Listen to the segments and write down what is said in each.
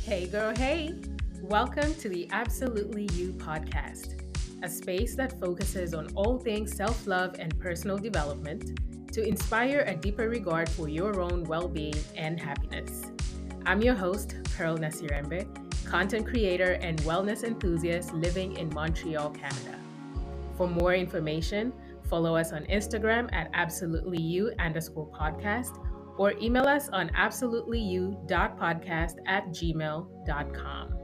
Hey, girl, hey! Welcome to the Absolutely You podcast, a space that focuses on all things self love and personal development to inspire a deeper regard for your own well being and happiness. I'm your host, Pearl Nasirembe, content creator and wellness enthusiast living in Montreal, Canada. For more information, follow us on Instagram at absolutelyyou underscore podcast or email us on absolutelyyou.podcast at gmail.com.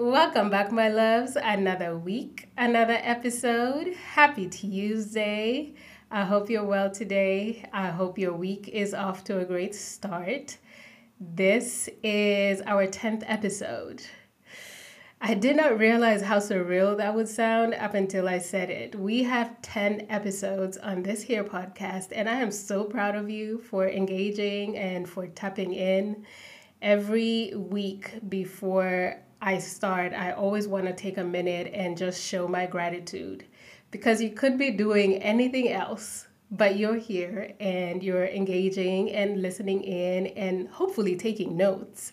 Welcome back, my loves. Another week, another episode. Happy Tuesday. I hope you're well today. I hope your week is off to a great start. This is our 10th episode. I did not realize how surreal that would sound up until I said it. We have 10 episodes on this here podcast, and I am so proud of you for engaging and for tapping in. Every week before I start, I always want to take a minute and just show my gratitude because you could be doing anything else, but you're here and you're engaging and listening in and hopefully taking notes.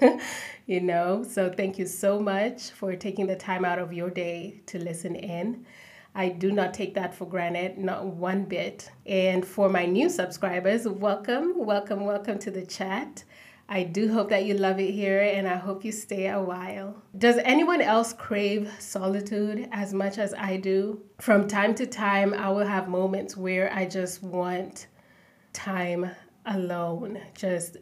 you know, so thank you so much for taking the time out of your day to listen in. I do not take that for granted, not one bit. And for my new subscribers, welcome, welcome, welcome to the chat. I do hope that you love it here and I hope you stay a while. Does anyone else crave solitude as much as I do? From time to time, I will have moments where I just want time alone, just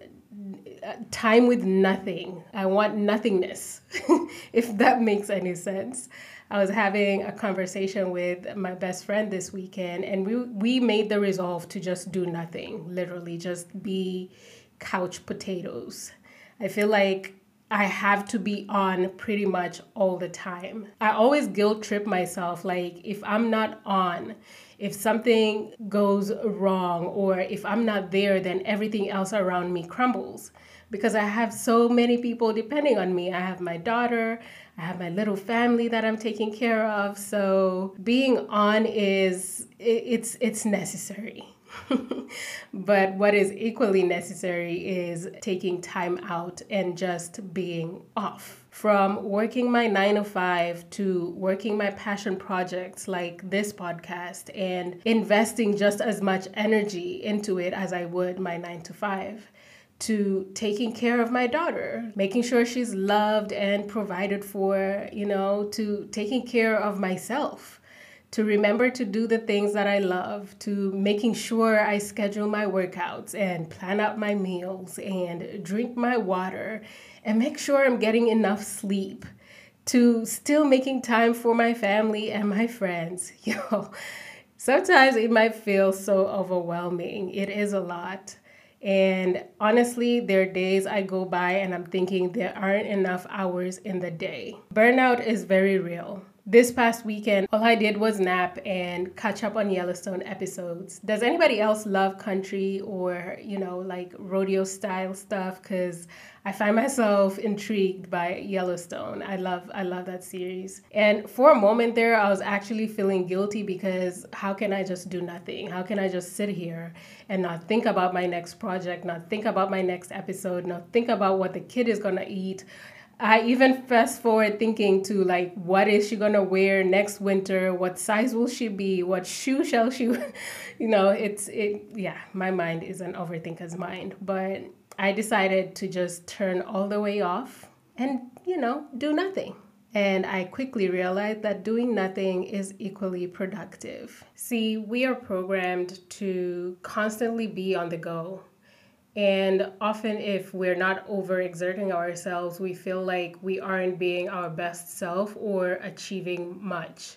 time with nothing. I want nothingness, if that makes any sense. I was having a conversation with my best friend this weekend, and we, we made the resolve to just do nothing, literally, just be couch potatoes. I feel like I have to be on pretty much all the time. I always guilt trip myself, like, if I'm not on, if something goes wrong or if I'm not there, then everything else around me crumbles because I have so many people depending on me. I have my daughter, I have my little family that I'm taking care of. So being on is it's it's necessary. but what is equally necessary is taking time out and just being off. From working my nine to five to working my passion projects like this podcast and investing just as much energy into it as I would my nine to five to taking care of my daughter, making sure she's loved and provided for, you know, to taking care of myself to remember to do the things that I love, to making sure I schedule my workouts and plan out my meals and drink my water and make sure I'm getting enough sleep, to still making time for my family and my friends. Yo, sometimes it might feel so overwhelming. It is a lot. And honestly, there are days I go by and I'm thinking there aren't enough hours in the day. Burnout is very real. This past weekend, all I did was nap and catch up on Yellowstone episodes. Does anybody else love country or, you know, like rodeo style stuff? Because I find myself intrigued by Yellowstone. I love I love that series. And for a moment there I was actually feeling guilty because how can I just do nothing? How can I just sit here and not think about my next project, not think about my next episode, not think about what the kid is going to eat? I even fast forward thinking to like, what is she gonna wear next winter? What size will she be? What shoe shall she? you know, it's it. Yeah, my mind is an overthinker's mind, but I decided to just turn all the way off and you know do nothing. And I quickly realized that doing nothing is equally productive. See, we are programmed to constantly be on the go and often, if we're not overexerting ourselves, we feel like we aren't being our best self or achieving much.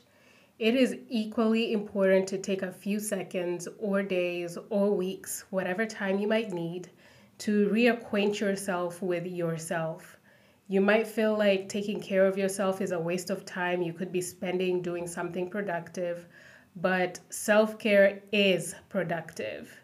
It is equally important to take a few seconds or days or weeks, whatever time you might need, to reacquaint yourself with yourself. You might feel like taking care of yourself is a waste of time you could be spending doing something productive, but self care is productive.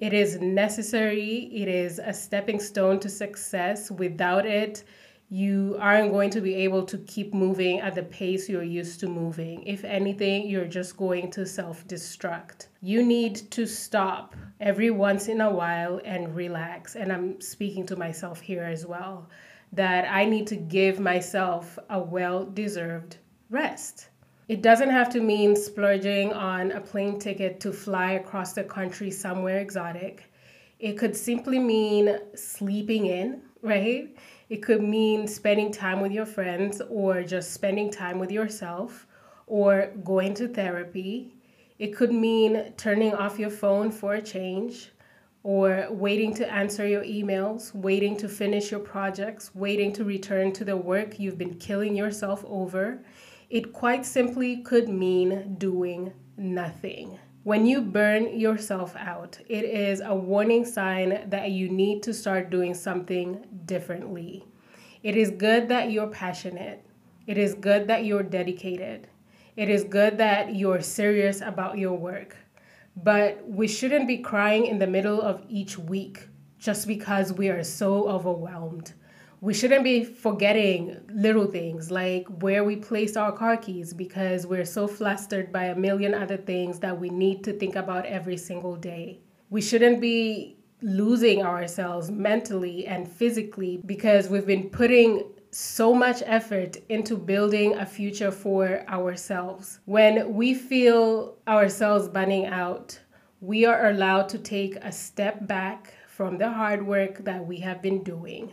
It is necessary, it is a stepping stone to success. Without it, you aren't going to be able to keep moving at the pace you're used to moving. If anything, you're just going to self destruct. You need to stop every once in a while and relax. And I'm speaking to myself here as well that I need to give myself a well deserved rest. It doesn't have to mean splurging on a plane ticket to fly across the country somewhere exotic. It could simply mean sleeping in, right? It could mean spending time with your friends or just spending time with yourself or going to therapy. It could mean turning off your phone for a change or waiting to answer your emails, waiting to finish your projects, waiting to return to the work you've been killing yourself over. It quite simply could mean doing nothing. When you burn yourself out, it is a warning sign that you need to start doing something differently. It is good that you're passionate. It is good that you're dedicated. It is good that you're serious about your work. But we shouldn't be crying in the middle of each week just because we are so overwhelmed we shouldn't be forgetting little things like where we place our car keys because we're so flustered by a million other things that we need to think about every single day. We shouldn't be losing ourselves mentally and physically because we've been putting so much effort into building a future for ourselves. When we feel ourselves burning out, we are allowed to take a step back from the hard work that we have been doing.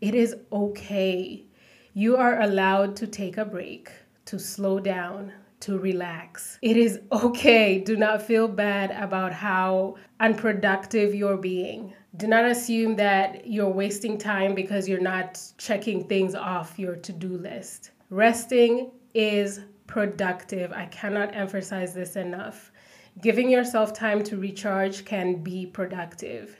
It is okay. You are allowed to take a break, to slow down, to relax. It is okay. Do not feel bad about how unproductive you're being. Do not assume that you're wasting time because you're not checking things off your to do list. Resting is productive. I cannot emphasize this enough. Giving yourself time to recharge can be productive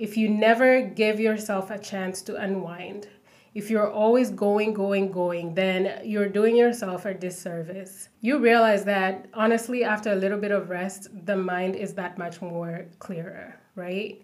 if you never give yourself a chance to unwind, if you're always going, going, going, then you're doing yourself a disservice. You realize that honestly, after a little bit of rest, the mind is that much more clearer, right?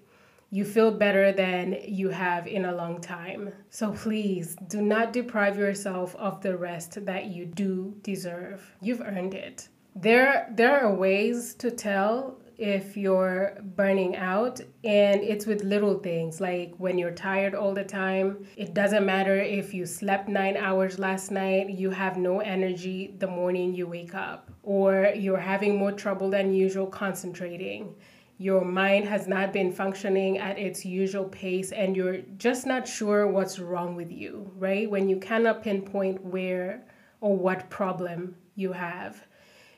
You feel better than you have in a long time. So please do not deprive yourself of the rest that you do deserve. You've earned it. There, there are ways to tell if you're burning out and it's with little things like when you're tired all the time it doesn't matter if you slept 9 hours last night you have no energy the morning you wake up or you're having more trouble than usual concentrating. Your mind has not been functioning at its usual pace and you're just not sure what's wrong with you right? When you cannot pinpoint where or what problem you have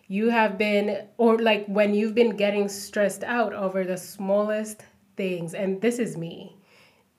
you have been or like when you've been getting stressed out over the smallest things and this is me.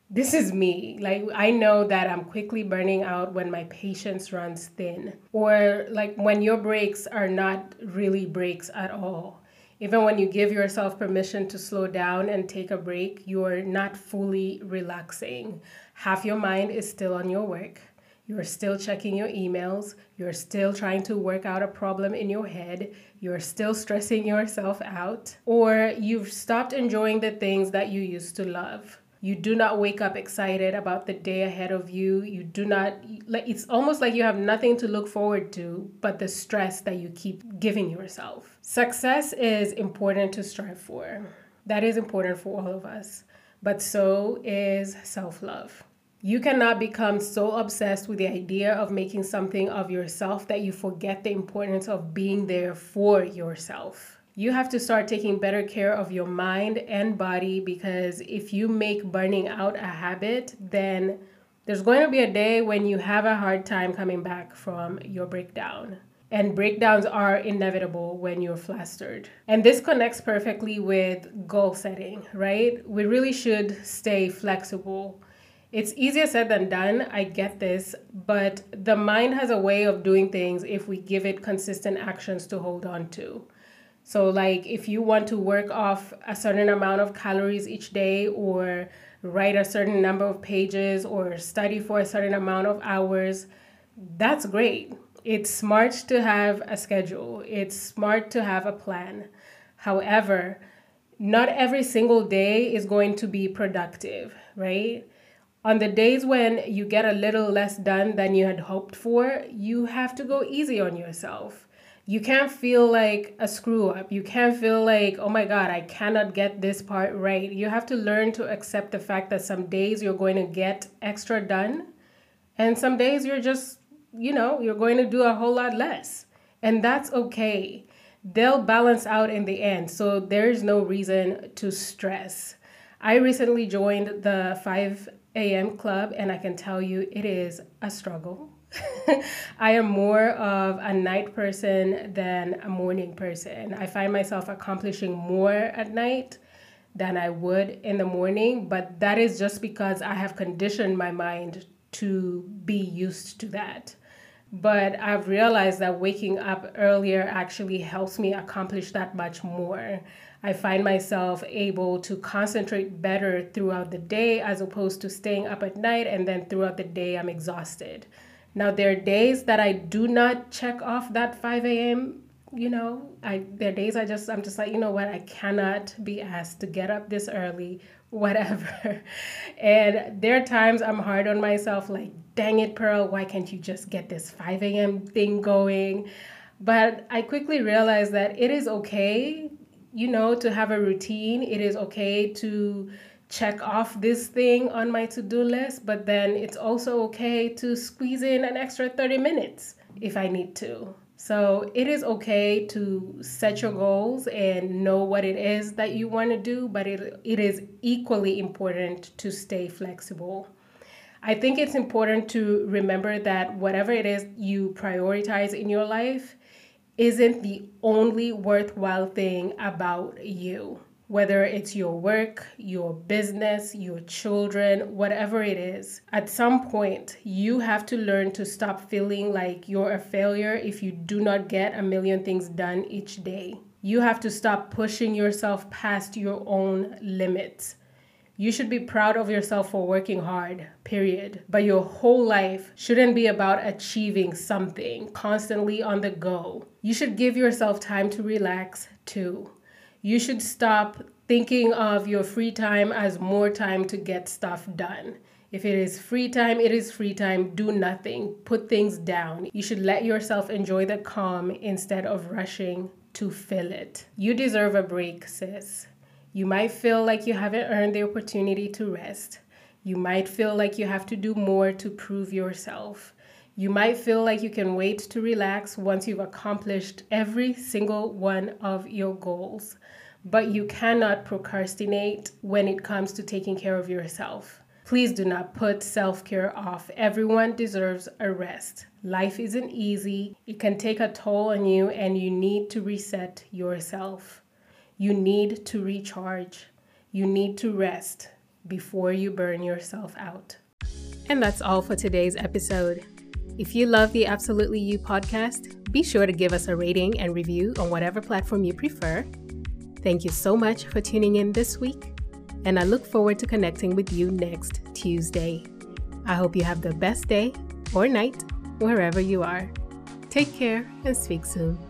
This is me. Like i know that i'm quickly burning out when my patience runs thin or like when your breaks are not really breaks at all. Even when you give yourself permission to slow down and take a break you're not fully relaxing. Half your mind is still on your work you're still checking your emails. You're still trying to work out a problem in your head. You're still stressing yourself out. Or you've stopped enjoying the things that you used to love. You do not wake up excited about the day ahead of you. You do not, like, it's almost like you have nothing to look forward to but the stress that you keep giving yourself. Success is important to strive for. That is important for all of us. But so is self love. You cannot become so obsessed with the idea of making something of yourself that you forget the importance of being there for yourself. You have to start taking better care of your mind and body because if you make burning out a habit, then there's going to be a day when you have a hard time coming back from your breakdown. And breakdowns are inevitable when you're flustered. And this connects perfectly with goal setting, right? We really should stay flexible it's easier said than done. I get this, but the mind has a way of doing things if we give it consistent actions to hold on to. So, like if you want to work off a certain amount of calories each day, or write a certain number of pages, or study for a certain amount of hours, that's great. It's smart to have a schedule, it's smart to have a plan. However, not every single day is going to be productive, right? On the days when you get a little less done than you had hoped for, you have to go easy on yourself. You can't feel like a screw up. You can't feel like, oh my God, I cannot get this part right. You have to learn to accept the fact that some days you're going to get extra done, and some days you're just, you know, you're going to do a whole lot less. And that's okay. They'll balance out in the end. So there's no reason to stress. I recently joined the 5 a.m. club, and I can tell you it is a struggle. I am more of a night person than a morning person. I find myself accomplishing more at night than I would in the morning, but that is just because I have conditioned my mind to be used to that. But I've realized that waking up earlier actually helps me accomplish that much more. I find myself able to concentrate better throughout the day as opposed to staying up at night and then throughout the day I'm exhausted. Now there are days that I do not check off that 5 a.m. You know, I there are days I just I'm just like, you know what, I cannot be asked to get up this early, whatever. and there are times I'm hard on myself, like, dang it, Pearl, why can't you just get this 5 a.m. thing going? But I quickly realized that it is okay you know, to have a routine. It is okay to check off this thing on my to do list, but then it's also okay to squeeze in an extra 30 minutes if I need to. So it is okay to set your goals and know what it is that you want to do, but it, it is equally important to stay flexible. I think it's important to remember that whatever it is you prioritize in your life, isn't the only worthwhile thing about you. Whether it's your work, your business, your children, whatever it is, at some point you have to learn to stop feeling like you're a failure if you do not get a million things done each day. You have to stop pushing yourself past your own limits. You should be proud of yourself for working hard, period. But your whole life shouldn't be about achieving something, constantly on the go. You should give yourself time to relax too. You should stop thinking of your free time as more time to get stuff done. If it is free time, it is free time. Do nothing. Put things down. You should let yourself enjoy the calm instead of rushing to fill it. You deserve a break, sis. You might feel like you haven't earned the opportunity to rest. You might feel like you have to do more to prove yourself. You might feel like you can wait to relax once you've accomplished every single one of your goals. But you cannot procrastinate when it comes to taking care of yourself. Please do not put self care off. Everyone deserves a rest. Life isn't easy, it can take a toll on you, and you need to reset yourself. You need to recharge. You need to rest before you burn yourself out. And that's all for today's episode. If you love the Absolutely You podcast, be sure to give us a rating and review on whatever platform you prefer. Thank you so much for tuning in this week, and I look forward to connecting with you next Tuesday. I hope you have the best day or night wherever you are. Take care and speak soon.